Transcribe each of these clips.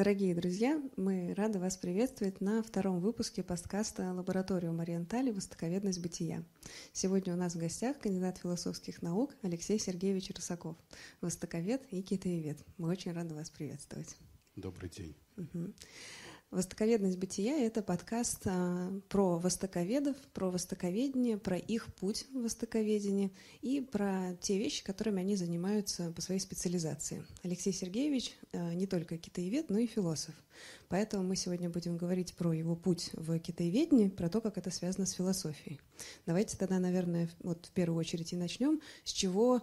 Дорогие друзья, мы рады вас приветствовать на втором выпуске подкаста «Лаборатория Мариентали. Востоковедность бытия». Сегодня у нас в гостях кандидат философских наук Алексей Сергеевич Рысаков, востоковед и китаевед. Мы очень рады вас приветствовать. Добрый день. Угу. Востоковедность бытия — это подкаст а, про востоковедов, про востоковедение, про их путь в востоковедении и про те вещи, которыми они занимаются по своей специализации. Алексей Сергеевич а, не только китаевед, но и философ. Поэтому мы сегодня будем говорить про его путь в китаеведении, про то, как это связано с философией. Давайте тогда, наверное, вот в первую очередь и начнем. С чего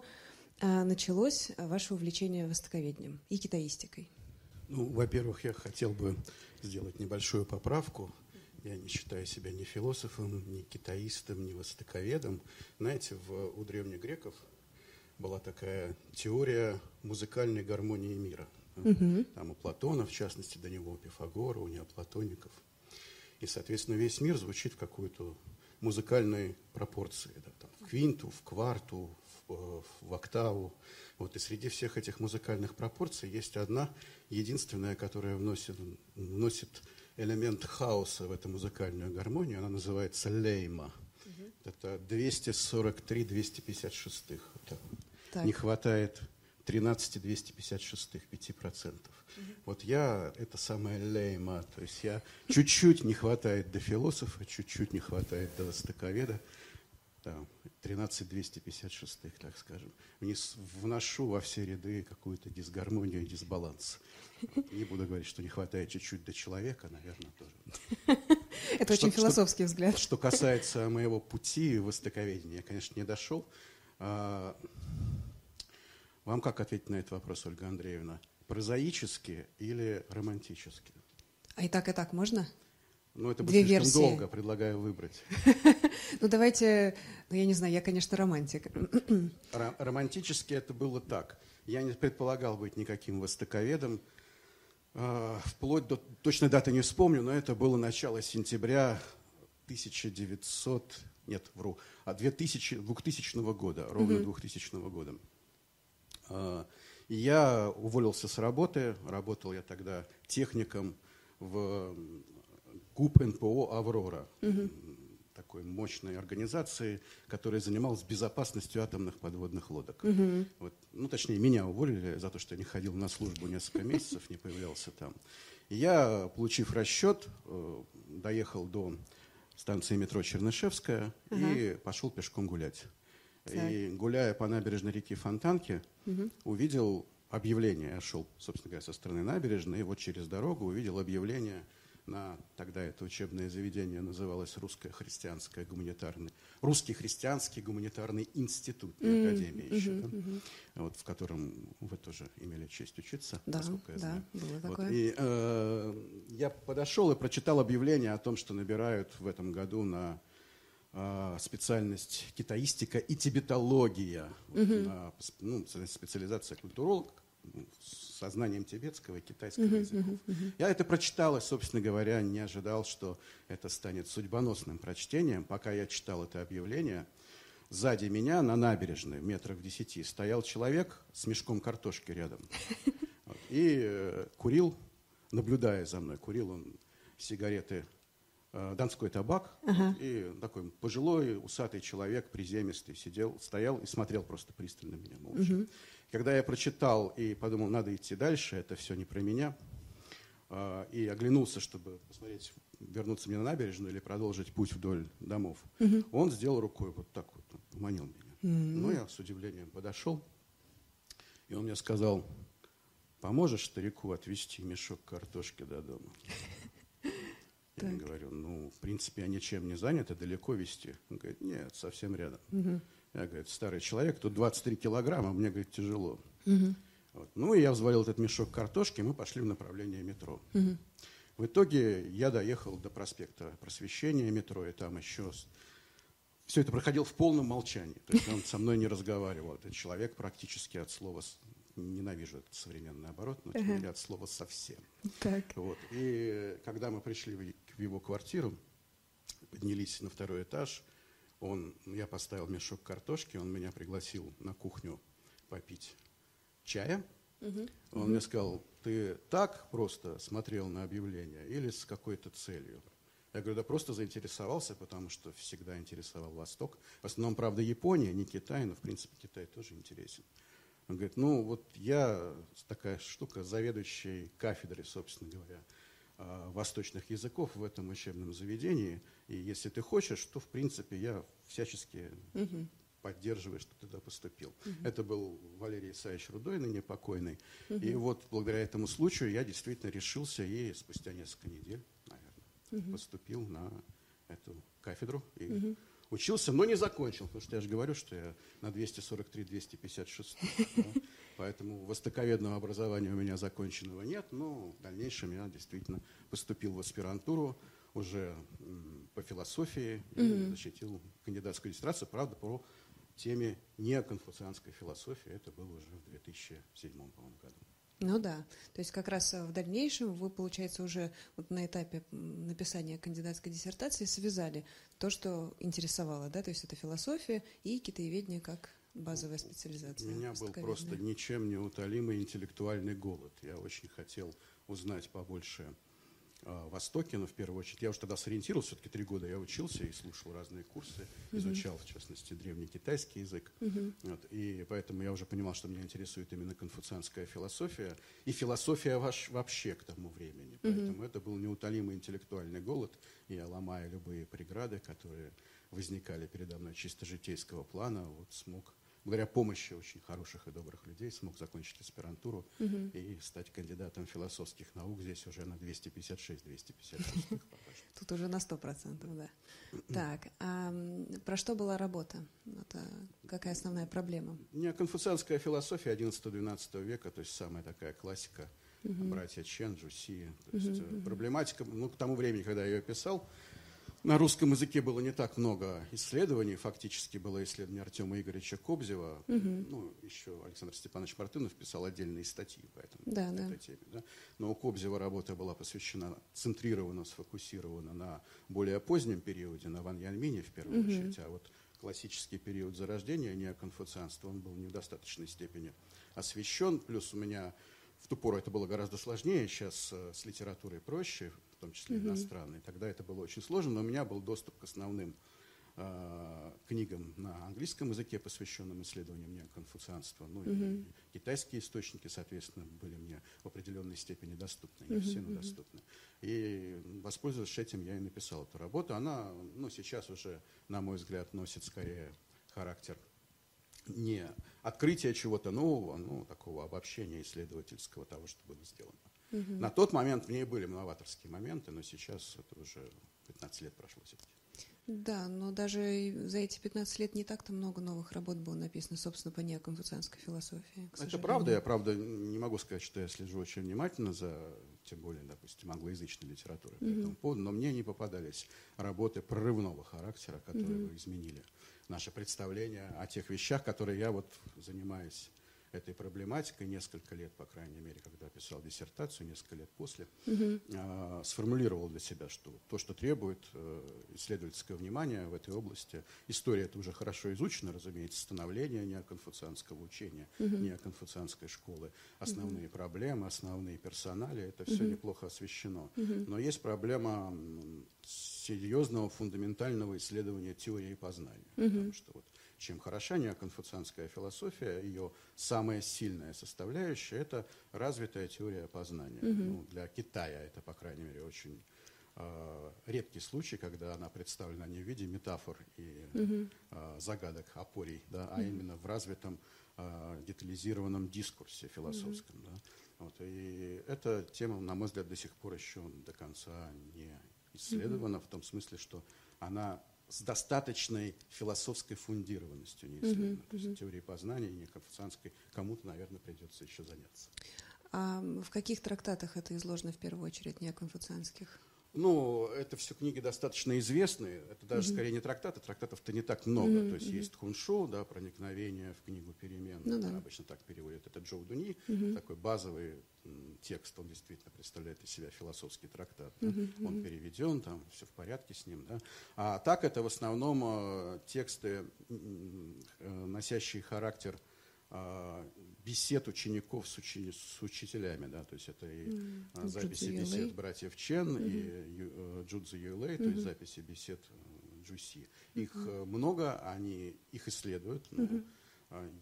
а, началось ваше увлечение востоковедением и китаистикой? Ну, во-первых, я хотел бы сделать небольшую поправку. Я не считаю себя ни философом, ни китаистом, ни востоковедом. Знаете, в, у древних греков была такая теория музыкальной гармонии мира. Угу. Там у Платона, в частности, до него у Пифагора, у неоплатоников. И, соответственно, весь мир звучит в какой-то музыкальной пропорции. Да, там, в квинту, в кварту, в, в октаву. Вот, и среди всех этих музыкальных пропорций есть одна, единственная, которая вносит, вносит элемент хаоса в эту музыкальную гармонию. Она называется лейма. Угу. Это 243-256. Не хватает 13 256 5%. Угу. Вот я, это самая лейма, то есть я чуть-чуть не хватает до философа, чуть-чуть не хватает до востоковеда, да, 13 256, так скажем. Вниз, вношу во все ряды какую-то дисгармонию, дисбаланс. Не буду говорить, что не хватает чуть-чуть до человека, наверное, тоже. Это очень философский взгляд. Что касается моего пути в востоковедении, я, конечно, не дошел. А, вам как ответить на этот вопрос, Ольга Андреевна? Прозаически или романтически? А и так, и так можно? Ну, это будет Две слишком версии. долго, предлагаю выбрать. Ну, давайте, ну, я не знаю, я, конечно, романтик. Романтически это было так. Я не предполагал быть никаким востоковедом. А, вплоть до, точной даты не вспомню, но это было начало сентября 1900, нет, вру, а 2000, 2000 года, ровно 2000 года. А, я уволился с работы, работал я тогда техником в ГУП НПО «Аврора», угу. Такой мощной организации, которая занималась безопасностью атомных подводных лодок. Угу. Вот, ну, точнее, меня уволили за то, что я не ходил на службу несколько месяцев, не появлялся там. И я, получив расчет, э, доехал до станции метро Чернышевская угу. и пошел пешком гулять. Так. И гуляя по набережной реки Фонтанки, угу. увидел объявление. Я шел, собственно говоря, со стороны набережной, и вот через дорогу увидел объявление – на тогда это учебное заведение называлось Русское христианское гуманитарный, Русский христианский гуманитарный институт mm-hmm. академия еще, mm-hmm. да? mm-hmm. вот в котором вы тоже имели честь учиться, да, насколько я да, знаю. Было вот. такое. И э, я подошел и прочитал объявление о том, что набирают в этом году на э, специальность китаистика и тибетология, mm-hmm. вот, на, ну, специализация культуролог со знанием тибетского и китайского uh-huh, языков. Uh-huh, uh-huh. Я это прочитал и, собственно говоря, не ожидал, что это станет судьбоносным прочтением. Пока я читал это объявление, сзади меня на набережной, метрах в десяти, стоял человек с мешком картошки рядом. Вот, и э, курил, наблюдая за мной, курил он сигареты э, донской табак, uh-huh. и такой пожилой, усатый человек, приземистый, сидел, стоял и смотрел просто пристально меня молча. Uh-huh. Когда я прочитал и подумал, надо идти дальше, это все не про меня, а, и оглянулся, чтобы посмотреть, вернуться мне на набережную или продолжить путь вдоль домов, угу. он сделал рукой вот так вот, поманил меня. Угу. Ну, я с удивлением подошел, и он мне сказал, поможешь старику отвезти мешок картошки до дома? Я говорю, ну, в принципе, я ничем не занят, а далеко везти. Он говорит, нет, совсем рядом. Я, говорит, старый человек, тут 23 килограмма, мне, говорит, тяжело. Угу. Вот. Ну, и я взвалил этот мешок картошки, и мы пошли в направлении метро. Угу. В итоге я доехал до проспекта Просвещения метро, и там еще... Все это проходил в полном молчании. То есть он со мной не разговаривал. Этот человек практически от слова ненавижу этот современный оборот, но uh-huh. от слова совсем. Так. Вот. И когда мы пришли в его квартиру, поднялись на второй этаж, он, я поставил мешок картошки, он меня пригласил на кухню попить чая. Угу. Он угу. мне сказал, ты так просто смотрел на объявление или с какой-то целью? Я говорю, да просто заинтересовался, потому что всегда интересовал Восток. В основном, правда, Япония, не Китай, но, в принципе, Китай тоже интересен. Он говорит, ну вот я такая штука, заведующий кафедрой, собственно говоря, восточных языков в этом учебном заведении. И если ты хочешь, то, в принципе, я всячески угу. поддерживаю, что ты туда поступил. Угу. Это был Валерий Исаевич Рудой, ныне покойный. Угу. И вот благодаря этому случаю я действительно решился и спустя несколько недель, наверное, угу. поступил на эту кафедру. И угу учился, но не закончил, потому что я же говорю, что я на 243-256. Поэтому востоковедного образования у меня законченного нет, но в дальнейшем я действительно поступил в аспирантуру уже по философии и защитил кандидатскую диссертацию, правда, по теме неоконфуцианской философии. Это было уже в 2007 году. Ну да, то есть как раз в дальнейшем вы, получается, уже вот на этапе написания кандидатской диссертации связали то, что интересовало, да, то есть это философия и китаеведение как базовая специализация. У меня был просто ничем не утолимый интеллектуальный голод. Я очень хотел узнать побольше а, Востоке, но в первую очередь. Я уже тогда сориентировался, все-таки три года я учился и слушал разные курсы, изучал, в частности, древний китайский язык. Вот, и поэтому я уже понимал, что меня интересует именно конфуцианская философия и философия ваш, вообще к тому времени. Поэтому это был неутолимый интеллектуальный голод, я, ломая любые преграды, которые возникали передо мной чисто житейского плана, вот смог благодаря помощи очень хороших и добрых людей смог закончить аспирантуру угу. и стать кандидатом философских наук здесь уже на 256-256. Тут уже на 100%, да. Так, а про что была работа? Это какая основная проблема? Не конфуцианская философия 11-12 века, то есть самая такая классика, угу. братья Чен, Джуси. То есть угу, проблематика, ну, к тому времени, когда я ее писал, на русском языке было не так много исследований. Фактически было исследование Артема Игоревича Кобзева. Угу. Ну, еще Александр Степанович Мартынов писал отдельные статьи по этому, да, этой да. теме. Да? Но у Кобзева работа была посвящена, центрирована, сфокусирована на более позднем периоде, на Ван Янмине в первую угу. очередь. А вот классический период зарождения неоконфуцианства, он был не в достаточной степени освещен. Плюс у меня в ту пору это было гораздо сложнее, сейчас э, с литературой проще в том числе mm-hmm. иностранные. Тогда это было очень сложно, но у меня был доступ к основным э, книгам на английском языке, посвященным исследованиям неоконфуцианства. Ну mm-hmm. и китайские источники, соответственно, были мне в определенной степени доступны, не mm-hmm. все, но доступны. И воспользовавшись этим, я и написал эту работу. Она, ну, сейчас уже, на мой взгляд, носит скорее характер не открытия чего-то нового, ну, такого обобщения исследовательского того, что было сделано. Угу. На тот момент в ней были новаторские моменты, но сейчас это уже 15 лет прошло все-таки. Да, но даже за эти 15 лет не так-то много новых работ было написано, собственно, по неоконфуцианской философии. Это правда. Я, правда, не могу сказать, что я слежу очень внимательно за, тем более, допустим, англоязычной литературой угу. по этому поводу, но мне не попадались работы прорывного характера, которые бы изменили наше представление о тех вещах, которые я вот занимаюсь этой проблематикой несколько лет, по крайней мере, когда писал диссертацию, несколько лет после, угу. э, сформулировал для себя, что то, что требует э, исследовательского внимания в этой области, история это уже хорошо изучена, разумеется, становление неоконфуцианского учения, угу. неоконфуцианской школы, основные угу. проблемы, основные персонали, это все угу. неплохо освещено. Угу. Но есть проблема серьезного фундаментального исследования теории познания, угу. потому что вот чем хороша неоконфуцианская философия, ее самая сильная составляющая – это развитая теория познания. Угу. Ну, для Китая это, по крайней мере, очень э, редкий случай, когда она представлена не в виде метафор и угу. э, загадок, опорий, да, угу. а именно в развитом э, детализированном дискурсе философском. Угу. Да. Вот, и эта тема, на мой взгляд, до сих пор еще до конца не исследована, угу. в том смысле, что она с достаточной философской фундированностью не исследовано. Uh-huh, То есть теорией познания и неконфуцианской кому-то, наверное, придется еще заняться. А в каких трактатах это изложено в первую очередь, неконфуцианских? Ну, это все книги достаточно известные. Это даже mm-hmm. скорее не трактаты. Трактатов-то не так много. Mm-hmm. То есть mm-hmm. есть Хуншоу, да, проникновение в книгу перемен. Ну, да. Обычно так переводят. Это Джоу Дуни, mm-hmm. такой базовый текст. Он действительно представляет из себя философский трактат. Mm-hmm. Он переведен, там все в порядке с ним. Да. А так это в основном э, тексты, э, носящие характер э, бесед учеников с, учени, с учителями, да, то есть это и mm. записи Джудзи бесед Юлей. братьев Чен mm-hmm. и uh, Джудзи Юлей, то есть записи бесед Джуси. Их mm-hmm. много, они их исследуют. Ну, mm-hmm.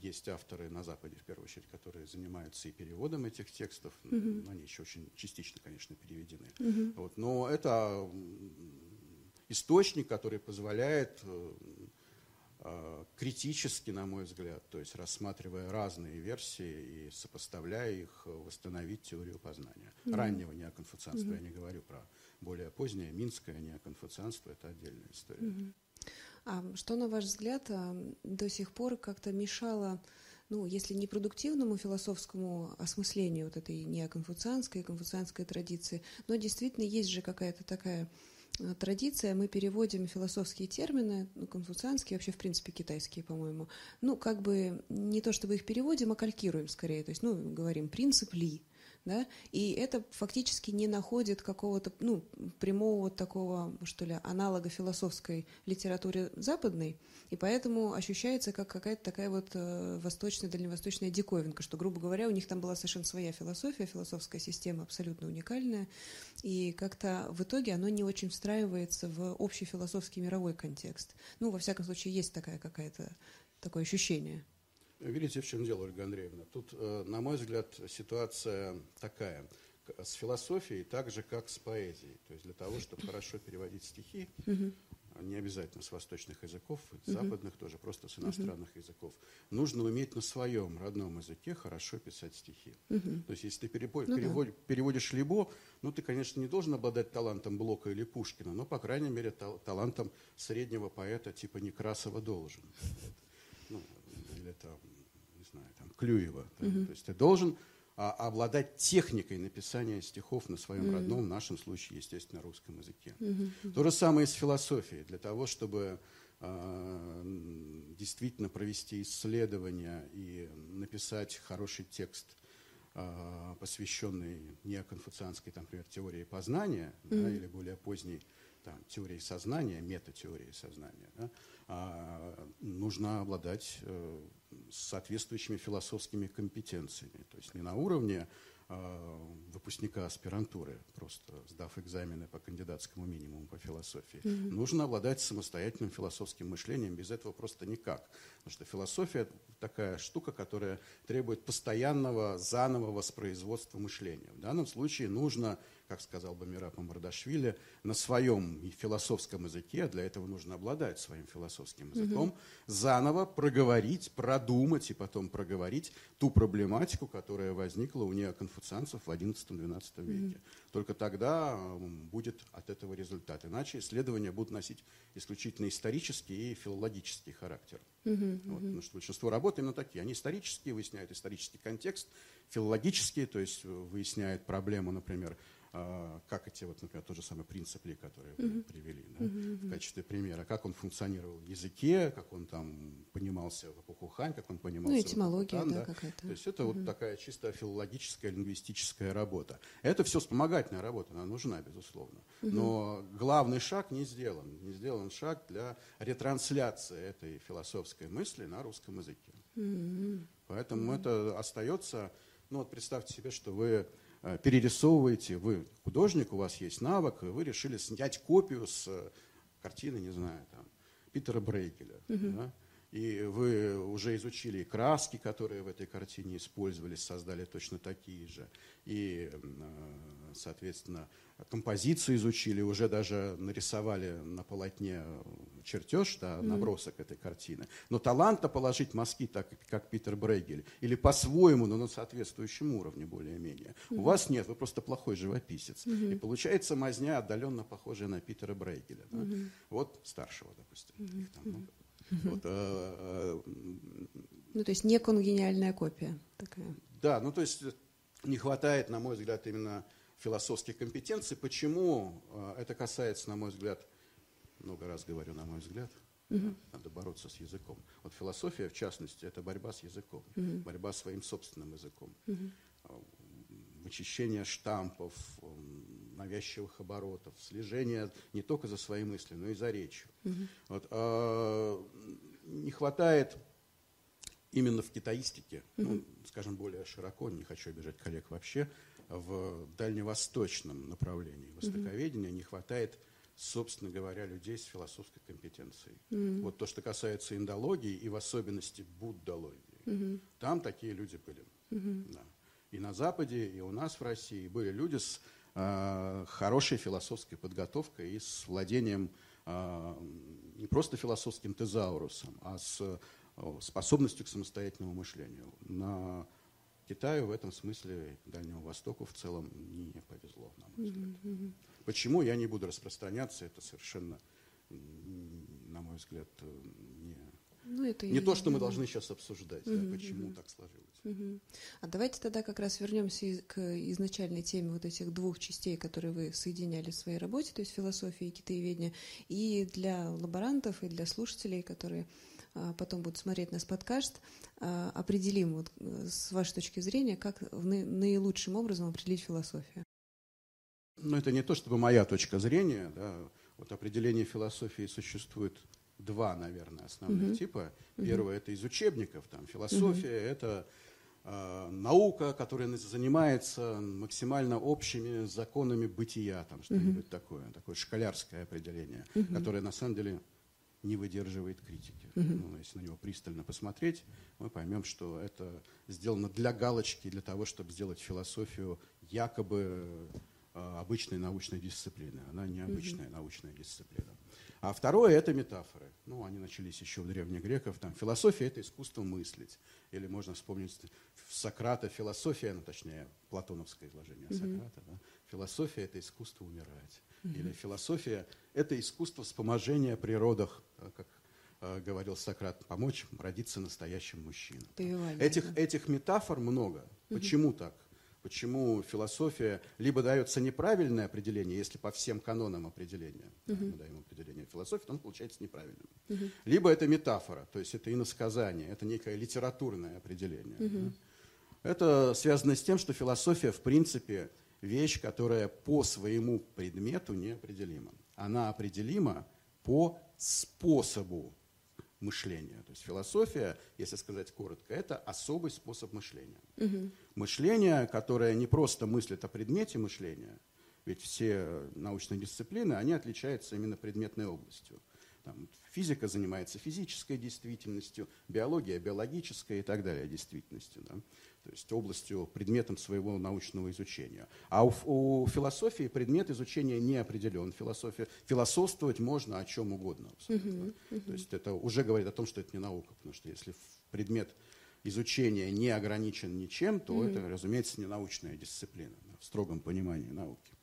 Есть авторы на Западе, в первую очередь, которые занимаются и переводом этих текстов. Mm-hmm. Они еще очень частично, конечно, переведены. Mm-hmm. Вот, но это источник, который позволяет э, э, критически, на мой взгляд, то есть рассматривая разные версии и сопоставляя их, восстановить теорию познания. Mm-hmm. Раннего неоконфуцианства, mm-hmm. я не говорю про более позднее, минское неоконфуцианство, это отдельная история. Mm-hmm. А что, на ваш взгляд, э, до сих пор как-то мешало ну, если не продуктивному философскому осмыслению вот этой неоконфуцианской и конфуцианской традиции, но действительно есть же какая-то такая Э, традиция, мы переводим философские термины, ну, конфуцианские, вообще, в принципе, китайские, по-моему, ну, как бы не то чтобы их переводим, а калькируем скорее, то есть, ну, говорим принцип ли, да, и это фактически не находит какого-то, ну, прямого вот такого, что ли, аналога философской литературе западной, и поэтому ощущается как какая-то такая вот э, восточная, дальневосточная диковинка, что, грубо говоря, у них там была совершенно своя философия, философская система абсолютно уникальная, и как-то в итоге оно не очень встраивается в общий философский мировой контекст. Ну, во всяком случае, есть такая какая-то такое ощущение. Видите, в чем дело, Ольга Андреевна? Тут, э, на мой взгляд, ситуация такая. С философией так же, как с поэзией. То есть для того, чтобы хорошо переводить стихи, не обязательно с восточных языков, с западных тоже, просто с иностранных языков, нужно уметь на своем родном языке хорошо писать стихи. То есть если ты ну, да. переводишь Либо, ну ты, конечно, не должен обладать талантом Блока или Пушкина, но, по крайней мере, талантом среднего поэта типа Некрасова должен или там, не знаю, там, Клюева. Да? Угу. То есть ты должен а, обладать техникой написания стихов на своем угу. родном, в нашем случае, естественно, русском языке. Угу. То же самое и с философией. Для того, чтобы а, действительно провести исследование и написать хороший текст, а, посвященный неоконфуцианской, там, например, теории познания, mm да, или более поздней там, теории сознания, метатеории сознания, да, нужно обладать э, соответствующими философскими компетенциями. То есть не на уровне а, выпускника аспирантуры, просто сдав экзамены по кандидатскому минимуму по философии. Mm-hmm. Нужно обладать самостоятельным философским мышлением, без этого просто никак. Потому что философия такая штука, которая требует постоянного заново воспроизводства мышления. В данном случае нужно как сказал бы Мирапа Мардашвили, на своем философском языке, а для этого нужно обладать своим философским языком, угу. заново проговорить, продумать и потом проговорить ту проблематику, которая возникла у неоконфуцианцев в XI-XII веке. Угу. Только тогда будет от этого результат. Иначе исследования будут носить исключительно исторический и филологический характер. Угу, вот, Потому что большинство работ именно такие. Они исторические, выясняют исторический контекст, филологические, то есть выясняют проблему, например, как эти, вот, например, тот же самый принцип Ли, который вы uh-huh. привели да, uh-huh. в качестве примера, как он функционировал в языке, как он там понимался в эпоху Хань, как он понимался ну, этимология, в эпоху Тан, да, какая-то. То есть это uh-huh. вот такая чисто филологическая, лингвистическая работа. Это все вспомогательная работа, она нужна, безусловно. Uh-huh. Но главный шаг не сделан. Не сделан шаг для ретрансляции этой философской мысли на русском языке. Uh-huh. Поэтому uh-huh. это остается, ну вот представьте себе, что вы перерисовываете, вы художник, у вас есть навык, и вы решили снять копию с э, картины, не знаю, там, Питера Брейкеля. Угу. Да? И вы уже изучили краски, которые в этой картине использовались, создали точно такие же. И, э, соответственно, композицию изучили, уже даже нарисовали на полотне чертеж, да, набросок mm. этой картины. Но таланта положить мазки, так как Питер Брейгель, или по-своему, но на соответствующем уровне более-менее, mm. у вас нет, вы просто плохой живописец. Mm-hmm. И получается мазня отдаленно похожая на Питера Брейгеля. Да? Mm-hmm. Вот старшего, допустим. Mm-hmm. Их там много. Mm-hmm. Вот, а, ну, то есть не конгениальная копия такая. Да, ну то есть не хватает, на мой взгляд, именно философских компетенций. Почему э, это касается, на мой взгляд, много раз говорю, на мой взгляд, угу. надо бороться с языком. Вот философия, в частности, это борьба с языком, угу. борьба с своим собственным языком. Угу. Вычищение штампов, навязчивых оборотов, слежение не только за своей мыслью, но и за речью. Угу. Вот, а, не хватает именно в китаистике, ну, скажем более широко, не хочу обижать коллег вообще, в дальневосточном направлении востоковедения не хватает, собственно говоря, людей с философской компетенцией. Вот то, что касается индологии и в особенности буддологии. Там такие люди были. Да. И на Западе, и у нас в России были люди с э, хорошей философской подготовкой и с владением э, не просто философским тезаурусом, а с э, способностью к самостоятельному мышлению. На Китаю в этом смысле, Дальнему Востоку в целом не повезло, на мой взгляд. Мгм. Мгм. Почему, я не буду распространяться, это совершенно, на мой взгляд, э, не, Ну, это не и- то, что мы должны сейчас обсуждать, да, Мгм, почему мгм. так сложилось. Мгм. А давайте тогда как раз вернемся из- к изначальной теме вот этих двух частей, которые вы соединяли в своей работе, то есть философия и китаеведение. И для лаборантов, и для слушателей, которые потом будут смотреть наш подкаст, а, определим вот, э, с вашей точки зрения, как наилучшим образом определить философию. Ну, это не то, чтобы моя точка зрения. Да. Вот определение философии существует два, наверное, основных Мгм. типа. Первое – это из учебников. Там, философия – это э, наука, которая занимается максимально общими законами бытия, там что-нибудь такое, такое школярское определение, Мгм. которое на самом деле не выдерживает критики. Мгм. Ну, если на него пристально посмотреть, мы поймем, что это сделано для галочки, для того, чтобы сделать философию якобы э, обычной научной дисциплины. Она не обычная научная дисциплина. А второе – это метафоры. Ну, они начались еще у древних греков. Там философия – это искусство мыслить. Или можно вспомнить Сократа, философия, ну, точнее, платоновское изложение Сократа. да. Философия – это искусство умирать. Или философия – это искусство вспоможения при родах, э, как э, говорил Сократ, помочь родиться настоящим мужчинам. Этих, да. этих метафор много. Почему так? Почему философия либо дается неправильное определение, если по всем канонам определения да, мы даем определение философии, то оно получается неправильным. Либо это метафора, то есть это иносказание, это некое литературное определение. да. Это связано с тем, что философия, в принципе, вещь, которая по своему предмету неопределима. Она определима по способу мышления. То есть философия, если сказать коротко, это особый способ мышления. Мышление, которое не просто мыслит о предмете мышления, ведь все научные дисциплины, они отличаются именно предметной областью. Там, физика занимается физической действительностью, биология биологической и так далее действительностью. да. То есть областью, предметом своего научного изучения. А у, у философии предмет изучения не определен. Философия, философствовать можно о чем угодно. абсолютно. То есть это уже говорит о том, что это не наука. Потому что если предмет изучения не ограничен ничем, то это, разумеется, не научная дисциплина да, в строгом понимании науки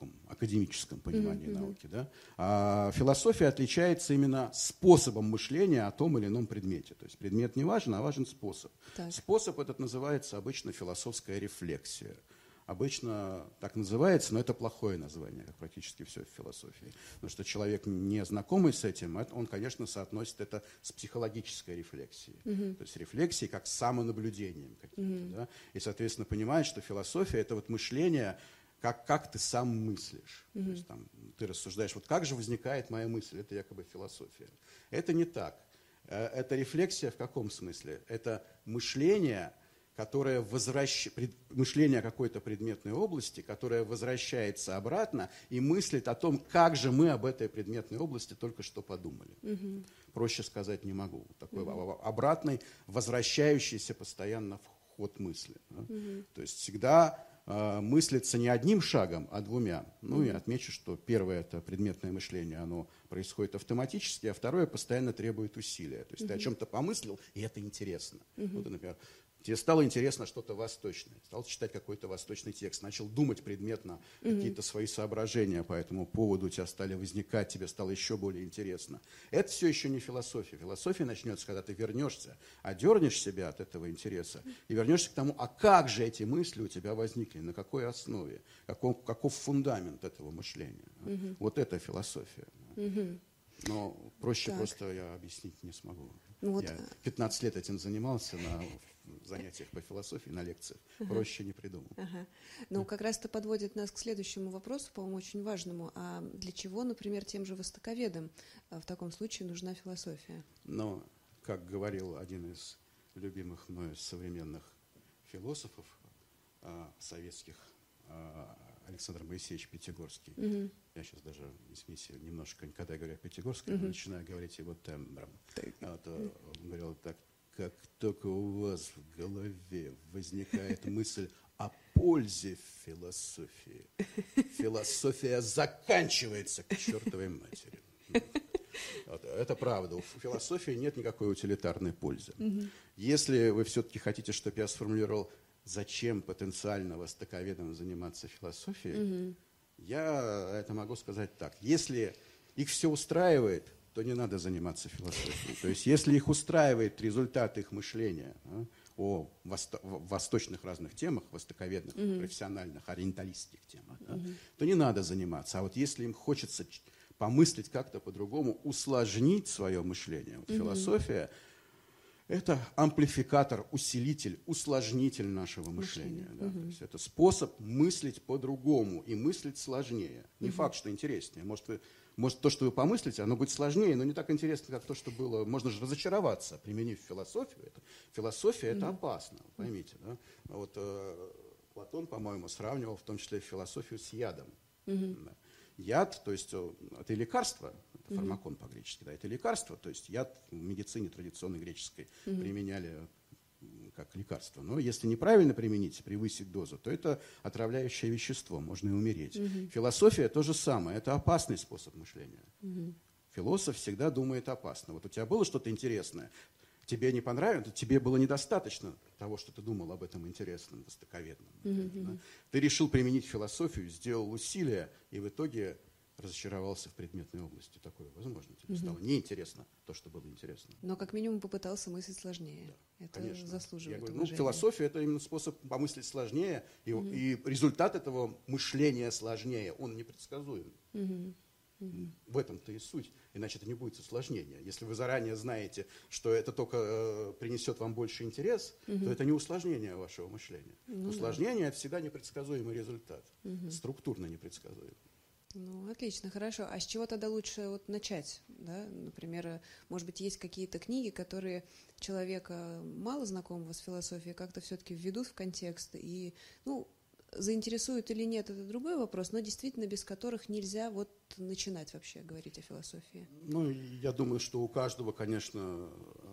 таком академическом понимании науки. Да? А философия отличается именно способом мышления о том или ином предмете. То есть предмет не важен, а важен способ. Так. Способ этот называется обычно философская рефлексия. Обычно так называется, но это плохое название, как практически все в философии. Потому что человек, не знакомый с этим, он, конечно, соотносит это с психологической рефлексией. То есть рефлексией как самонаблюдением каким-то. Да? И, соответственно, понимает, что философия – это вот мышление, как, как ты сам мыслишь. То есть, там, ты рассуждаешь, вот как же возникает моя мысль, это якобы философия. Это не так. Э, Это рефлексия в каком смысле? Это мышление, которое возвращ... пред- мышление какой-то предметной области, которое возвращается обратно и мыслит о том, как же мы об этой предметной области только что подумали. Проще сказать не могу. Такой об- обратный, возвращающийся постоянно в ход мысли. да. То есть всегда мыслится не одним шагом, а двумя. Ну и отмечу, что первое это предметное мышление, оно происходит автоматически, а второе постоянно требует усилия. То есть ты о чем-то помыслил, и это интересно. Вот, например, тебе стало интересно что-то восточное, стал читать какой-то восточный текст, начал думать предметно какие-то свои соображения по этому поводу, у тебя стали возникать, тебе стало еще более интересно. Это все еще не философия. Философия начнется, когда ты вернешься, одернешь себя от этого интереса и вернешься к тому, а как же эти мысли у тебя возникли, на какой основе, каков, каков фундамент этого мышления. Вот это философия. Но проще Так. просто я объяснить не смогу. Ну вот, я а- 15 лет этим занимался на занятиях по философии, на лекциях. Проще не придумал. Ага. Ну, как раз это подводит нас к следующему вопросу, по-моему, очень важному. А для чего, например, тем же востоковедам а, в таком случае нужна философия? Но, как говорил один из любимых мною современных философов советских, Александр Моисеевич Пятигорский. Угу. Я сейчас даже, извините, немножко, когда я говорю о Пятигорском, угу. начинаю говорить его тембром. Вот, он говорил так, как только у вас в голове возникает мысль о пользе философии, философия заканчивается к чертовой матери. Это правда. У философии нет никакой утилитарной пользы. Угу. Если вы все-таки хотите, чтобы я сформулировал, зачем потенциально востоковедам заниматься философией, угу. я это могу сказать так. Если их все устраивает, то не надо заниматься философией. То есть если их устраивает результат их мышления а, о восто восточных разных темах, востоковедных, угу. профессиональных, ориенталистских темах, угу. то не надо заниматься. А вот если им хочется помыслить как-то по-другому, усложнить свое мышление. Вот угу. Философия – это амплификатор, усилитель, усложнитель нашего мышления. мышления. Да? Угу. То есть это способ мыслить по-другому и мыслить сложнее. Не угу. факт, что интереснее. Может, вы, может, то, что вы помыслите, оно будет сложнее, но не так интересно, как то, что было. Можно же разочароваться, применив философию. Это, философия это опасно, поймите. Да? Вот э, Платон, по-моему, сравнивал в том числе философию с ядом. Угу. Да яд, то есть э, это лекарство, это фармакон по-гречески, да, это лекарство, то есть яд в медицине традиционной греческой применяли как лекарство. Но если неправильно применить, превысить дозу, то это отравляющее вещество, можно и умереть. mm Философия то же самое, это опасный способ мышления. mm Философ всегда думает опасно. Вот у тебя было что-то интересное, тебе не понравилось, тебе было недостаточно того, что ты думал об этом интересном, востоковедном. Mm-hmm. Да? Ты решил применить философию, сделал усилия, и в итоге разочаровался в предметной области. Такое возможно. Тебе mm-hmm. стало неинтересно то, что было интересно. Но как минимум попытался мыслить сложнее. Да, это конечно. заслуживает Я говорю, ну, философия – это именно способ помыслить сложнее, и, mm-hmm. и результат этого мышления сложнее, он непредсказуем. Mm-hmm. В этом-то и суть. Иначе это не будет усложнения. Если вы заранее знаете, что это только э, принесет вам больше интерес, угу. то это не усложнение вашего мышления. Ну, усложнение да. это всегда непредсказуемый результат, угу. структурно непредсказуемый. Ну, отлично, хорошо. А с чего тогда лучше вот начать? Да? Например, может быть, есть какие-то книги, которые человека мало знакомого с философией как-то все-таки введут в контекст и, ну, заинтересует или нет, это другой вопрос, но действительно без которых нельзя вот начинать вообще говорить о философии. Ну, я думаю, что у каждого, конечно,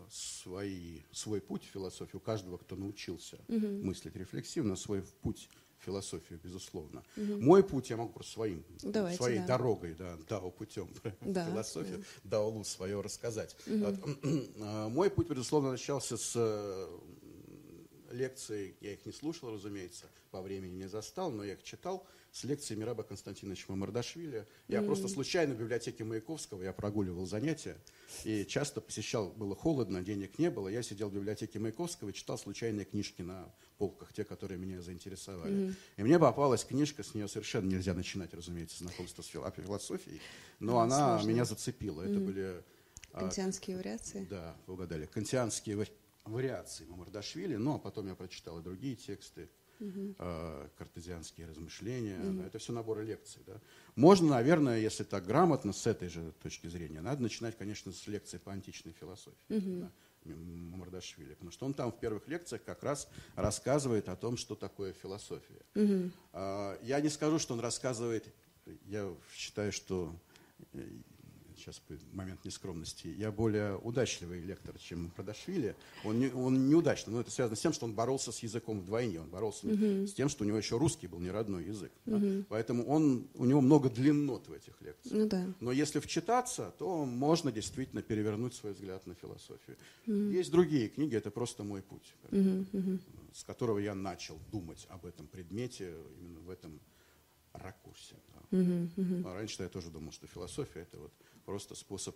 свои, свой путь в философии, у каждого, кто научился угу. мыслить рефлексивно, свой путь философию, безусловно. Угу. Мой путь я могу просто своим, Давайте, своей да. дорогой, да, дао путем да, философию, да. дао лу свое рассказать. Угу. Вот, мой путь, безусловно, начался с лекции, я их не слушал, разумеется, по времени не застал, но я их читал, с лекции Мираба Константиновича Мамардашвили. Я mm-hmm. просто случайно в библиотеке Маяковского, я прогуливал занятия, и часто посещал, было холодно, денег не было, я сидел в библиотеке Маяковского и читал случайные книжки на полках, те, которые меня заинтересовали. Mm-hmm. И мне попалась книжка, с нее совершенно нельзя начинать, разумеется, знакомство с философией, но mm-hmm. она Сложно. меня зацепила. Mm-hmm. Это были... Кантианские вариации? Да, угадали. Кантианские вариации вариаций Мамардашвили, но потом я прочитал и другие тексты, угу. э, картезианские размышления. Угу. Это все наборы лекций. Да. Можно, наверное, если так грамотно, с этой же точки зрения, надо начинать, конечно, с лекции по античной философии. Угу. Да. Мамардашвили, потому что он там в первых лекциях как раз рассказывает о том, что такое философия. Угу. Я не скажу, что он рассказывает, я считаю, что сейчас момент нескромности, я более удачливый лектор, чем Продашвили. Он, не, он неудачный, но это связано с тем, что он боролся с языком вдвойне, он боролся uh-huh. с тем, что у него еще русский был не родной язык. Uh-huh. Да? Поэтому он, у него много длиннот в этих лекциях. Ну, да. Но если вчитаться, то можно действительно перевернуть свой взгляд на философию. Uh-huh. Есть другие книги, это просто мой путь, uh-huh. с которого я начал думать об этом предмете, именно в этом ракурсе. Да. Uh-huh. Uh-huh. А раньше я тоже думал, что философия это вот просто способ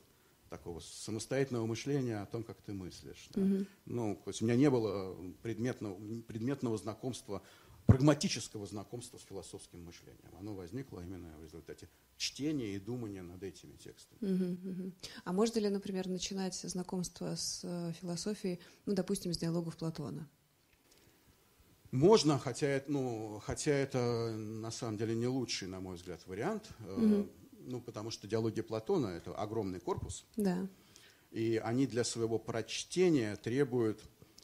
такого самостоятельного мышления о том, как ты мыслишь. Да. Угу. Ну, то есть у меня не было предметного, предметного знакомства, прагматического знакомства с философским мышлением. Оно возникло именно в результате чтения и думания над этими текстами. Угу, угу. А можно ли, например, начинать знакомство с э, философией, ну, допустим, с диалогов Платона? Можно, хотя, ну, хотя это на самом деле не лучший, на мой взгляд, вариант. Угу ну, потому что диалоги Платона – это огромный корпус. Да. И они для своего прочтения требуют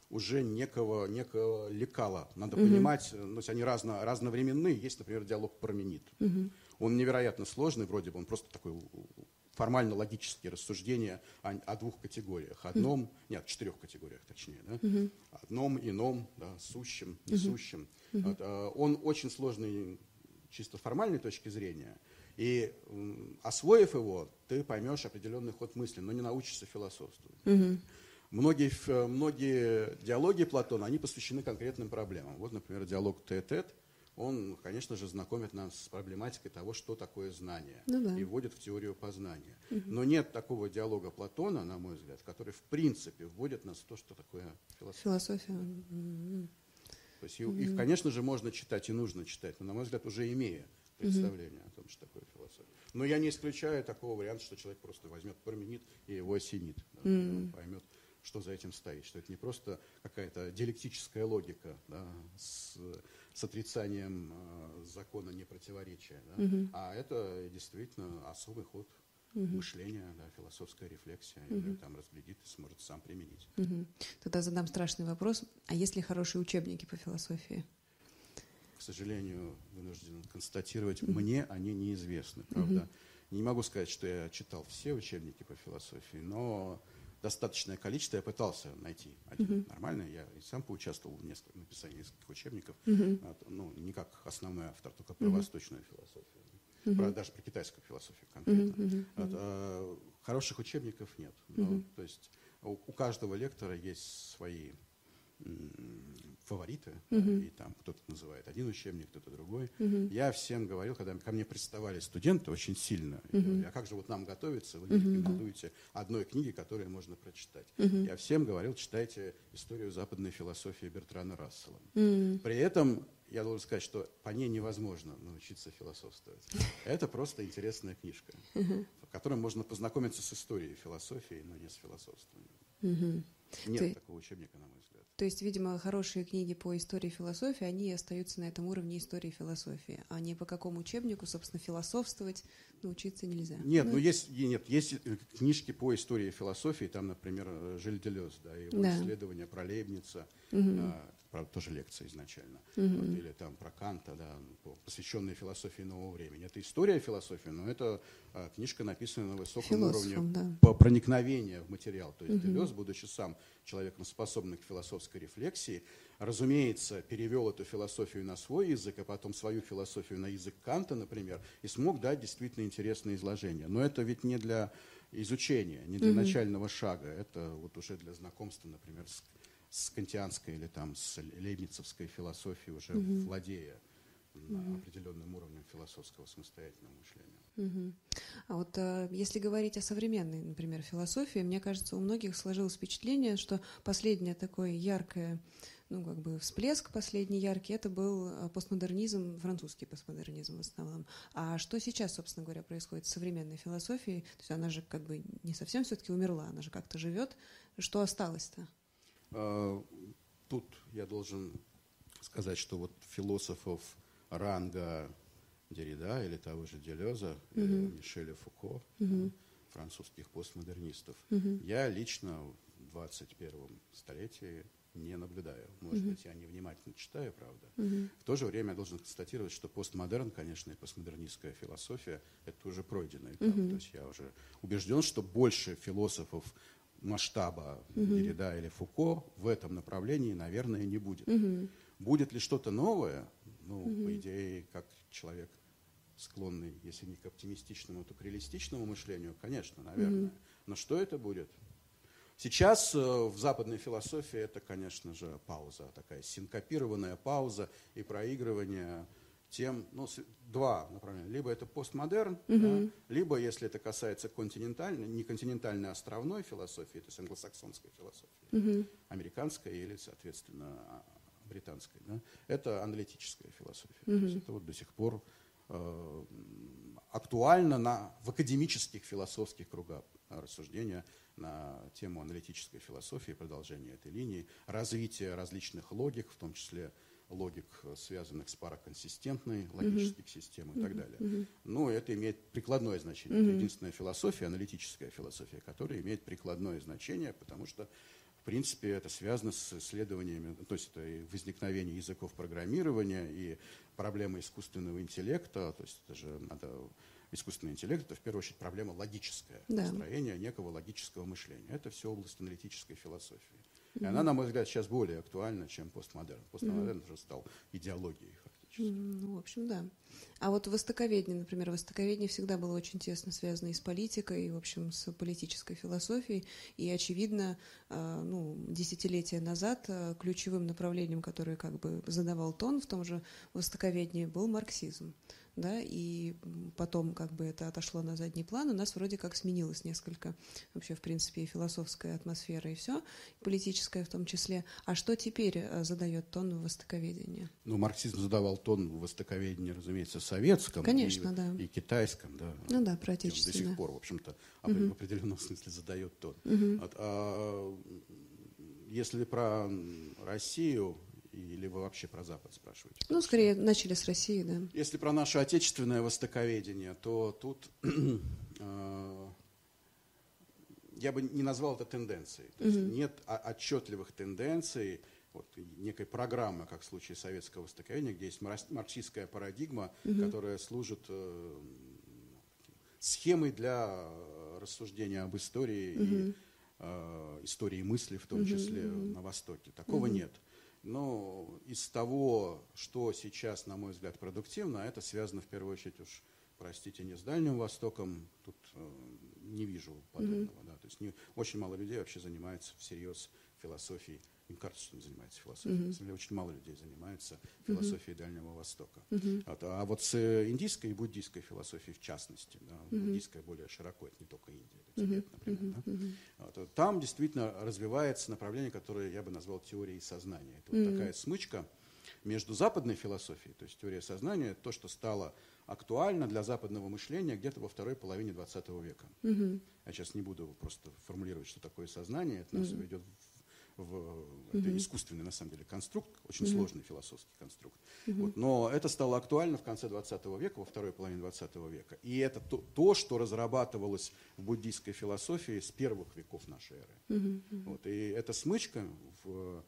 уже некого, некого лекала. Надо угу. понимать, ну, то есть они разно, разновременные. Есть, например, диалог Парменид. Угу. Он невероятно сложный, вроде бы, он просто такой формально-логические рассуждения о, о двух категориях. Одном, mm нет, четырех категориях точнее. Да? Mm-hmm. Одном, ином, да, сущем, несущем. Mm-hmm. Вот, э, он очень сложный чисто формальной точки зрения. И освоив его, ты поймешь определенный ход мысли, но не научишься философствовать. Mm-hmm. Многие, многие диалоги Платона, они посвящены конкретным проблемам. Вот, например, диалог Тет-Тет, он, конечно же, знакомит нас с проблематикой того, что такое знание, ну, да. и вводит в теорию познания. Угу. Но нет такого диалога Платона, на мой взгляд, который, в принципе, вводит нас в то, что такое философия. Философия. То есть угу. их, конечно же, можно читать и нужно читать, но, на мой взгляд, уже имея представление угу. о том, что такое философия. Но я не исключаю такого варианта, что человек просто возьмет парменит и его осенит. Да, угу. Он поймет, что за этим стоит, что это не просто какая-то диалектическая логика да, с с отрицанием э, закона непротиворечия, да? угу. а это действительно особый ход угу. мышления, да, философская рефлексия, угу. там разглядит и сможет сам применить. Угу. Тогда задам страшный вопрос. А есть ли хорошие учебники по философии? К сожалению, вынужден констатировать, мне они неизвестны, правда. Не могу сказать, что я читал все учебники по философии, но достаточное количество я пытался найти один uh-huh. нормальный. Я и сам поучаствовал в нескольких написании нескольких учебников. Uh-huh. ну, не как основной автор, только про uh-huh. восточную философию. Uh-huh. Про, даже про китайскую философию конкретно. Uh-huh. Вот, а, хороших учебников нет. Но, uh-huh. То есть у, у каждого лектора есть свои фавориты, uh-huh. и там кто-то называет один учебник, кто-то другой. Uh-huh. Я всем говорил, когда ко мне приставали студенты очень сильно, uh-huh. говорю, а как же вот нам готовиться, вы не рекомендуете одной книги, которую можно прочитать. Uh-huh. Я всем говорил, читайте историю западной философии Бертрана Рассела. Uh-huh. При этом я должен сказать, что по ней невозможно научиться философствовать. Это просто интересная книжка, в которой можно познакомиться с историей философии, но не с философством. Uh-huh. Нет такого учебника, на мой взгляд. То есть, видимо, хорошие книги по истории философии, они остаются на этом уровне истории философии, а не по какому учебнику, собственно, философствовать научиться нельзя. Нет, ну, ну есть, нет, есть э, книжки по истории философии, там, например, Жиль Делез, да, его да. исследования про Лейбница, угу. Правда, тоже лекция изначально, угу. вот, или там про Канта, да, посвященная философии нового времени. Это история философии, но это а, книжка, написанная на высоком Философом, уровне да. по проникновения в материал. То есть угу. Делез, будучи сам человеком, способным к философской рефлексии, разумеется, перевел эту философию на свой язык, а потом свою философию на язык Канта, например, и смог дать действительно интересное изложение. Но это ведь не для изучения, не для угу. начального шага, это вот уже для знакомства, например, с с кантианской или там с лейбницевской философией, уже угу. владея угу. определенным уровнем философского самостоятельного мышления. Угу. А вот э, если говорить о современной, например, философии, мне кажется, у многих сложилось впечатление, что последнее такое яркое, ну, как бы всплеск последний яркий, это был э, постмодернизм, французский постмодернизм в основном. А что сейчас, собственно говоря, происходит с современной философией? То есть она же как бы не совсем все-таки умерла, она же как-то живет. Что осталось-то? А, тут я должен сказать, что вот философов ранга Деррида или того же Делеза, угу. Мишеля Фуко, угу. французских постмодернистов, угу. я лично в 21 столетии не наблюдаю. Может угу. быть, я невнимательно читаю, правда. Угу. В то же время я должен констатировать, что постмодерн, конечно, и постмодернистская философия – это уже пройденный этап. Угу. То есть я уже убежден, что больше философов масштаба угу. Деррида или Фуко в этом направлении, наверное, не будет. Угу. Будет ли что-то новое? Ну, угу. по идее, как человек склонный, если не к оптимистичному, то к реалистичному мышлению, конечно, наверное. Угу. Но что это будет? Сейчас э, в западной философии это, конечно же, пауза, такая синкопированная пауза и проигрывание тем, ну, два направления. Либо это постмодерн, угу. да, либо, если это касается континентальной, не континентальной, а островной философии, то есть англосаксонской философии, угу. американской или, соответственно, британской, да, это аналитическая философия. Угу. То есть это вот до сих пор э, актуально на, в академических философских кругах рассуждения на тему аналитической философии, продолжение этой линии, развитие различных логик, в том числе логик, э, связанных с параконсистентной логических uh-huh. систем и uh-huh. так далее. Uh-huh. Но это имеет прикладное значение. Uh-huh. Это единственная философия, аналитическая философия, которая имеет прикладное значение, потому что принципе, это связано с исследованиями, то есть это и возникновение языков программирования, и проблема искусственного интеллекта, то есть это же надо искусственный интеллект это в первую очередь проблема логическая, да. построение некого логического мышления. Это все область аналитической философии. И она, на мой взгляд, сейчас более актуальна, чем постмодерн. Постмодерн уже стал идеологией фактически. Ну, в общем, да. А вот востоковедение, например, востоковедение всегда было очень тесно связано и с политикой, и, в общем, с политической философией. И, очевидно, а, ну, десятилетия назад а, ключевым направлением, которое как бы задавал тон в том же востоковедении, был марксизм да, и потом как бы это отошло на задний план, у нас вроде как сменилось несколько вообще, в принципе, и философская атмосфера, и все, политическая в том числе. А что теперь э, задает тон в востоковедении? Ну, марксизм задавал тон в востоковедении, разумеется, советском. Конечно, и, да. И китайском, да. Ну да, про. До сих пор, в общем-то, угу. в определенном смысле задает тон. Угу. Вот, а, если про Россию, или вы вообще про Запад спрашиваете? Ну, скорее, начали с России, да. Если про наше отечественное востоковедение, то тут э, я бы не назвал это тенденцией. То есть нет отчетливых тенденций, вот, некой программы, как в случае советского востоковедения, где есть марксистская парадигма, которая служит э, схемой для рассуждения об истории и э, истории мысли, в том числе на Востоке. Такого нет. Но из того, что сейчас, на мой взгляд, продуктивно, это связано в первую очередь уж, простите, не с Дальним Востоком, тут э, не вижу подобного. Mm-hmm. Да, то есть не, очень мало людей вообще занимается всерьез философией им кажется, что он занимается философией. Mm-hmm. На самом деле очень мало людей занимается философией mm-hmm. Дальнего Востока. Mm-hmm. Вот, а вот с индийской и буддийской философией в частности, да, mm-hmm. буддийская более широко, это не только Индия, это Тибет, mm-hmm. например. Mm-hmm. Да, mm-hmm. вот, там действительно развивается направление, которое я бы назвал теорией сознания. Это mm-hmm. вот такая смычка между западной философией, то есть теория сознания, то, что стало актуально для западного мышления где-то во второй половине 20 века. Mm-hmm. Я сейчас не буду просто формулировать, что такое сознание, это нас mm-hmm. ведет в это искусственный, на самом деле, конструкт, очень mm-hmm. сложный философский конструкт. Mm-hmm. Вот, но это стало актуально в конце 20 века, во второй половине 20 века. И это то, то, что разрабатывалось в буддийской философии с первых веков нашей эры. Mm-hmm. Вот, и эта смычка в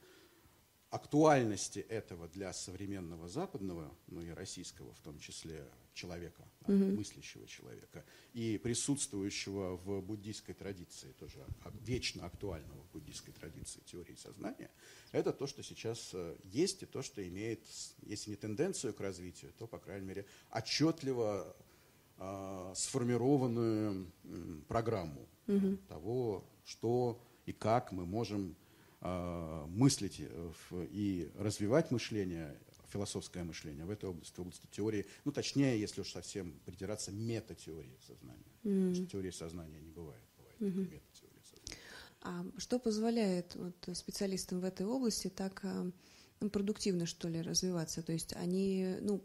актуальности этого для современного западного, ну и российского в том числе человека, да, угу. мыслящего человека, и присутствующего в буддийской традиции, тоже вечно актуального в буддийской традиции теории сознания, это то, что сейчас э, есть, и то, что имеет, если не тенденцию к развитию, то, по крайней мере, отчетливо э, сформированную э, программу угу. того, что и как мы можем мыслить э, и развивать мышление, философское мышление в этой области, в области теории, ну, точнее, если уж совсем придираться, метатеории сознания. Mm. Потому что теории сознания не бывает, бывает mm-hmm. метатеория сознания. А что позволяет вот, специалистам в этой области так э, продуктивно, что ли, развиваться. То есть они, ну,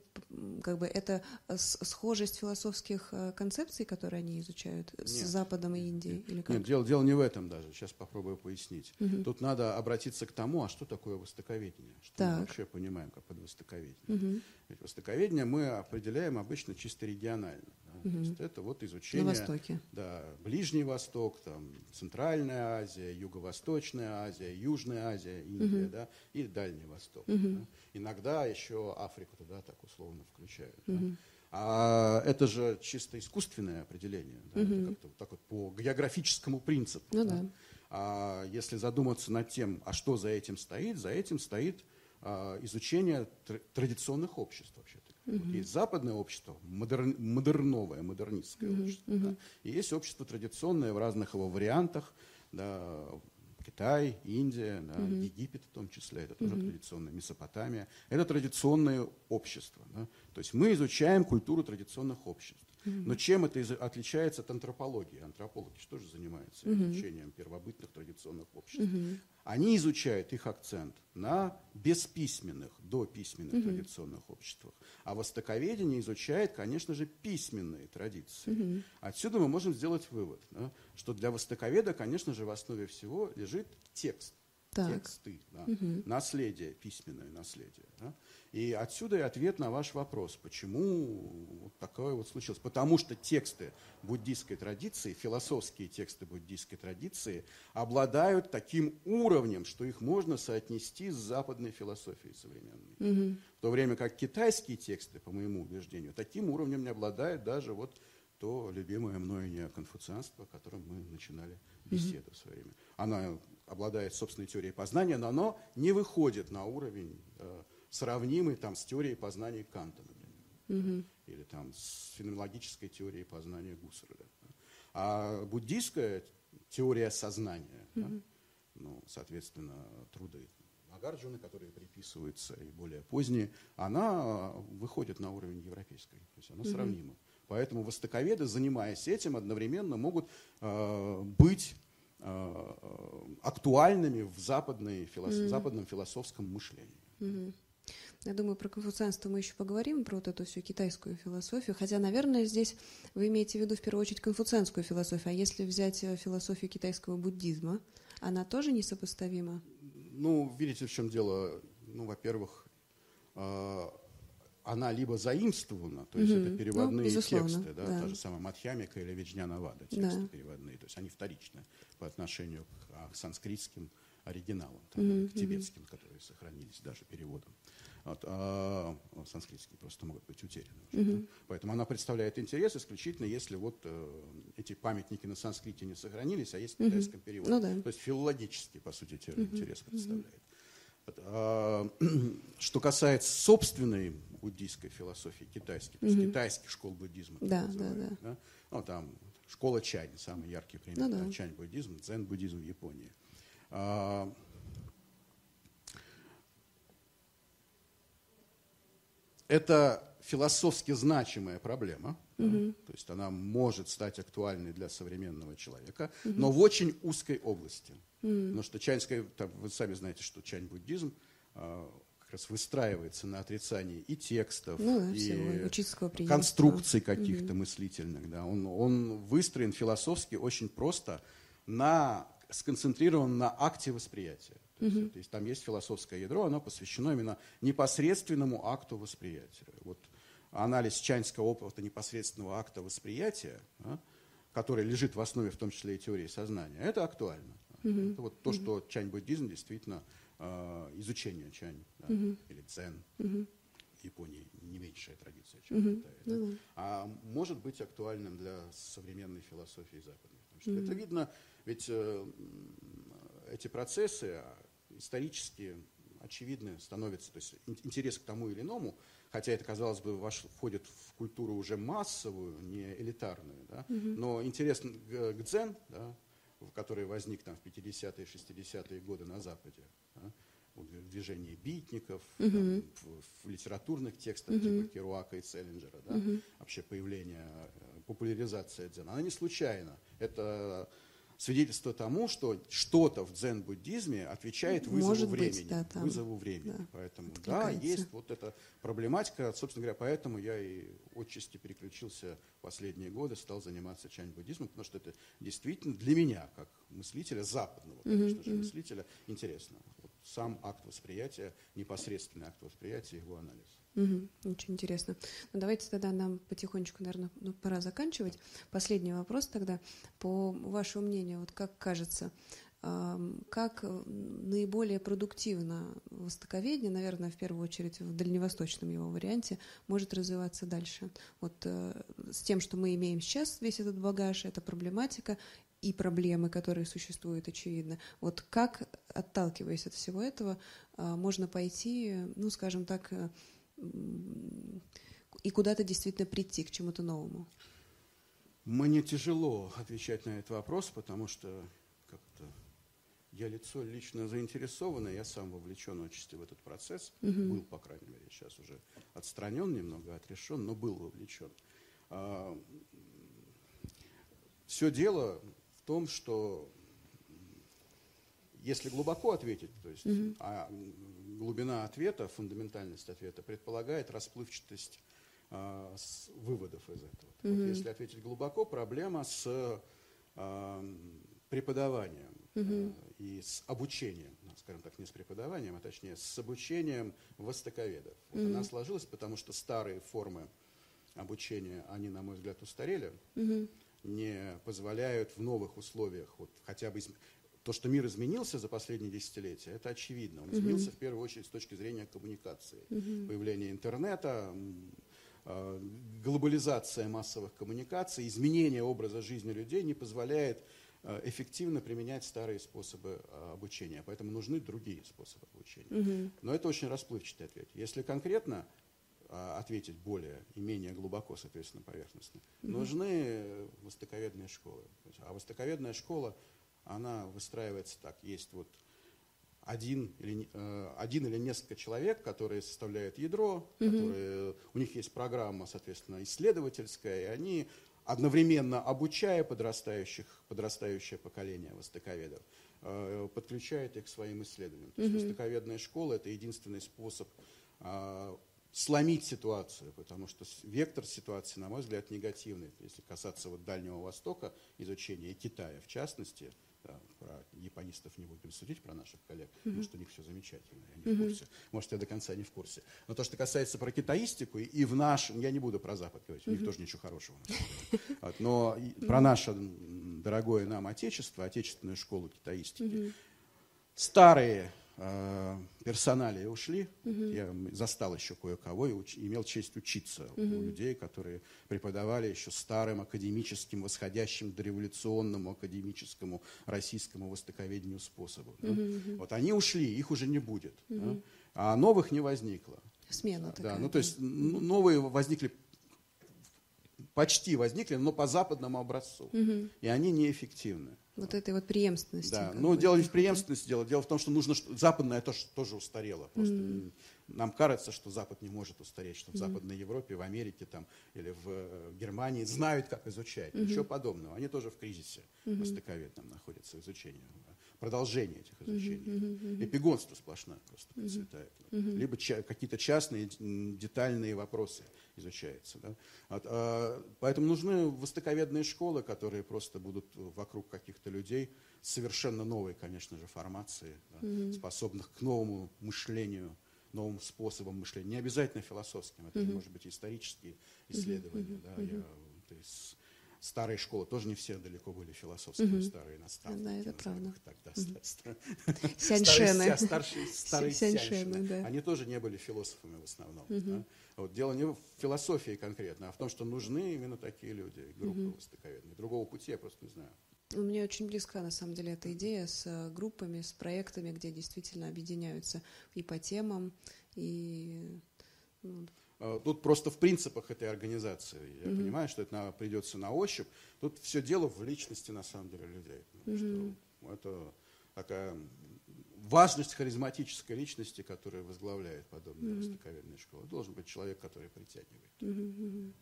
как бы это схожесть философских э, концепций, которые они изучают с нет, Западом и Индией? Нет, или как? нет дело, дело не в этом даже. Сейчас попробую пояснить. Угу. Тут надо обратиться к тому, а что такое востоковедение? Что так. мы вообще понимаем как под востоковедение? Угу. Ведь востоковедение мы определяем обычно чисто регионально. Угу. То есть это вот изучение... На Востоке. Да, Ближний Восток, там, Центральная Азия, Юго-Восточная Азия, Южная Азия, Индия, угу. да, и Дальний Восток. Угу. Да. Иногда еще Африку туда так условно включают. Угу. Да. А это же чисто искусственное определение, да, угу. это как-то вот так вот по географическому принципу. Ну, да. Да. А если задуматься над тем, а что за этим стоит, за этим стоит изучение тр традиционных обществ вообще-то. Угу. Есть западное общество, модерн, модерновое, модернистское угу. общество. Угу. Да, и есть общество традиционное в разных его вариантах. Да, Китай, Индия, да, угу. Египет в том числе, это тоже угу. традиционная Месопотамия. Это традиционное общество. Да? То есть мы изучаем культуру традиционных обществ. Но чем это отличается от антропологии? Антропологи что же занимаются изучением первобытных традиционных обществ? Они изучают их акцент на бесписьменных, дописьменных угу. традиционных обществах. А востоковедение изучает, конечно же, письменные традиции. Угу. Отсюда мы можем сделать вывод, да, что для востоковеда, конечно же, в основе всего лежит текст. так. тексты, да, угу. наследие, письменное наследие. Да. И отсюда и ответ на ваш вопрос, почему вот такое вот случилось. Потому что тексты буддийской традиции, философские тексты буддийской традиции обладают таким уровнем, что их можно соотнести с западной философией современной. Угу. В то время как китайские тексты, по моему убеждению, таким уровнем не обладают даже вот то любимое мною неоконфуцианство, о котором мы начинали беседу mm в свое время. Оно обладает собственной теорией познания, но оно не выходит на уровень, э, сравнимый там, с теорией познания Канта, например, mm или там, с феноменологической теорией познания Гуссерля. А буддийская теория сознания, mm да, ну, соответственно, труды Нагарджуны, которые приписываются и более поздние, она выходит на уровень европейской, то есть она mm сравнима. Поэтому востоковеды, занимаясь этим, одновременно могут э, быть э, актуальными в западной, филос... mm-hmm. западном философском мышлении. Mm-hmm. Я думаю, про конфуцианство мы еще поговорим, про вот эту всю китайскую философию. Хотя, наверное, здесь вы имеете в виду в первую очередь конфуцианскую философию. А если взять э, философию китайского буддизма, она тоже несопоставима? Ну, видите, в чем дело? Ну, во-первых, э, она либо заимствована, то есть угу. это ну, переводные ну, тексты, да, да. та же самая Мадхьямика или Виджняна тексты да. переводные, то есть они вторичны по отношению к, а, к санскритским оригиналам, там, угу. к тибетским, которые сохранились даже переводом. Вот, а санскритские просто могут быть утеряны. Уже, угу. да? Поэтому она представляет интерес исключительно, если вот э, эти памятники на санскрите не сохранились, а есть в китайском угу. переводе. Ну, да. То есть филологический, по сути, угу. интерес представляет. А, что касается собственной буддийской философии, китайской, то есть китайских школ буддизма. Да, да, да. да? Ну, там школа чань, самый яркий пример, ну, да. чань-буддизм, дзен-буддизм в Японии. А, это философски значимая проблема, угу. да? то есть она может стать актуальной для современного человека, угу. но в очень узкой области. Mm. Потому что чаньская, там, вы сами знаете, что чань-буддизм а, как раз выстраивается на отрицании и текстов, ну, и конструкций каких-то mm мыслительных. Да. Он, он выстроен философски очень просто, на, сконцентрирован на акте восприятия. То есть, mm то есть там есть философское ядро, оно посвящено именно непосредственному акту восприятия. Вот анализ чаньского опыта непосредственного акта восприятия, да, который лежит в основе в том числе и теории сознания, это актуально. Угу. Это вот то, угу. что чань-буддизм действительно э, изучение чань да, угу. или дзен. Угу. Японии не меньшая традиция, чем угу. в Китае. Да? Ну, а может быть актуальным для современной философии западной. Потому что угу. это видно, ведь э, эти процессы исторически очевидны становятся, то есть интерес к тому или иному, хотя это, казалось бы, ваш, входит в культуру уже массовую, не элитарную, да, угу. но интерес к, дзен, да, который возник там в 50-е, 60-е годы на Западе. Да? в движении битников, угу. там, в, в литературных текстах угу. типа Керуака и Селлинджера, да, угу. вообще появление, э, популяризация дзена, она не случайна. Это свидетельство тому, что что-то в дзен-буддизме отвечает вызову Может времени. Быть, да, там, вызову времени. Да, поэтому, да, есть вот эта проблематика. Собственно говоря, поэтому я и отчасти переключился в последние годы, стал заниматься чань-буддизмом, потому что это действительно для меня, как мыслителя, западного, конечно mm-hmm. же, мыслителя, интересно. Вот сам акт восприятия, непосредственный акт восприятия, его анализ. Угу, очень интересно. Ну, давайте тогда нам потихонечку, наверное, ну, пора заканчивать. Последний вопрос тогда. По вашему мнению, вот как кажется, как наиболее продуктивно востоковедение, наверное, в первую очередь в дальневосточном его варианте, может развиваться дальше? Вот э, с тем, что мы имеем сейчас, весь этот багаж, эта проблематика и проблемы, которые существуют, очевидно. Вот как, отталкиваясь от всего этого, а, можно пойти, ну, скажем так, э, и куда-то действительно прийти к чему-то новому? Мне тяжело отвечать на этот вопрос, потому что как-то я лицо лично заинтересованное, я сам вовлечен отчасти в этот процесс, угу. был, по крайней мере, сейчас уже отстранен немного, отрешен, но был вовлечен. А, все дело в том, что если глубоко ответить, то есть угу. а глубина ответа, фундаментальность ответа предполагает расплывчатость а, с выводов из этого. Mm-hmm. Вот если ответить глубоко, проблема с а, преподаванием. угу. и с обучением, ну, скажем так, не с преподаванием, а точнее с обучением востоковедов. Угу. Вот она сложилась, потому что старые формы обучения, они, на мой взгляд, устарели, угу. не позволяют в новых условиях, вот хотя бы то, что мир изменился за последние десятилетия, это очевидно. Он изменился в первую очередь с точки зрения коммуникации. Появление интернета, а, глобализация массовых коммуникаций, изменение образа жизни людей не позволяет а, эффективно применять старые способы а, обучения. Поэтому нужны другие способы обучения. Но это очень расплывчатый ответ. Если конкретно ответить более и менее глубоко, соответственно, поверхностно, нужны востоковедные школы. А востоковедная школа – она выстраивается так. Есть вот один или, э, один или несколько человек, которые составляют ядро, угу. которые, у них есть программа, соответственно, исследовательская, и они одновременно обучая подрастающих, подрастающее поколение востоковедов, э, подключают их к своим исследованиям. То есть востоковедная школа – это единственный способ э, сломить ситуацию, потому что вектор ситуации, на мой взгляд, негативный. Если касаться вот Дальнего Востока, изучения и Китая в частности – про японистов не будем судить, про наших коллег, mm-hmm. потому что у них все замечательно, я не в курсе. Может, я до конца не в курсе. Но то, что касается про китаистику, и в нашем, я не буду про Запад говорить, у них mm-hmm. тоже ничего хорошего. Вот, но mm-hmm. про наше дорогое нам Отечество, отечественную школу китаистики, mm-hmm. старые э, персонали ушли. Угу. Я застал еще кое-кого и уч, имел честь учиться угу. у людей, которые преподавали еще старым академическим, восходящим до революционному академическому российскому востоковедению способу. Угу. Да? Вот они ушли, их уже не будет. Угу. Да? А новых не возникло. Смена такая. Да, ну то есть новые возникли почти возникли, но по западному образцу. Угу. И они неэффективны. Вот этой вот преемственности. Да, но дело не в преемственности, дело, дело в том, что нужно, что западное тоже, тоже устарело. Просто mm. Нам кажется, что Запад не может устареть, что в mm. Западной Европе, в Америке там, или в э, Германии знают, как изучать. Mm-hmm. Ничего подобного. Они тоже в кризисе mm-hmm. востоковедном находятся в изучении продолжение этих изучений. Mm-hmm, mm-hmm. Эпигонство сплошное просто процветает. Mm-hmm. Либо ча- какие-то частные детальные вопросы изучаются. Да? От, а, поэтому нужны востоковедные школы, которые просто будут вокруг каких-то людей совершенно новой, конечно же, формации, да, mm-hmm. способных к новому мышлению, новым способам мышления. Не обязательно философским, это mm-hmm. может быть исторические исследования. Mm-hmm. Да, я, то есть, старые школы, тоже не все далеко были философские, угу. старые наставники. Да, это правда. Тогда угу. Сяньшены. Старшие, старые сяньшены, да. Они тоже не были философами в основном. Угу. Да? Вот, дело не в философии конкретно, а в том, что нужны именно такие люди, группы угу. востоковедные. Другого пути я просто не знаю. Мне очень близка, на самом деле, эта идея с э, группами, с проектами, где действительно объединяются и по темам, и ну, тут просто в принципах этой организации. Я mm-hmm. понимаю, что это придется на ощупь. Тут все дело в личности, на самом деле, людей. Mm-hmm. Это такая важность харизматической личности, которая возглавляет подобные mm-hmm. востоковедные школы. Должен быть человек, который притягивает. Mm-hmm.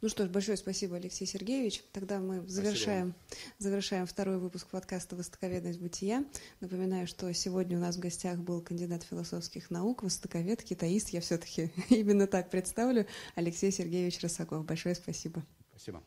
Ну что ж, большое спасибо, Алексей Сергеевич. Тогда мы завершаем, завершаем второй выпуск подкаста «Востоковедность бытия». Напоминаю, что сегодня у нас в гостях был кандидат философских наук, востоковед, китаист, я все-таки именно так представлю, Алексей Сергеевич Росаков. Большое спасибо. Спасибо.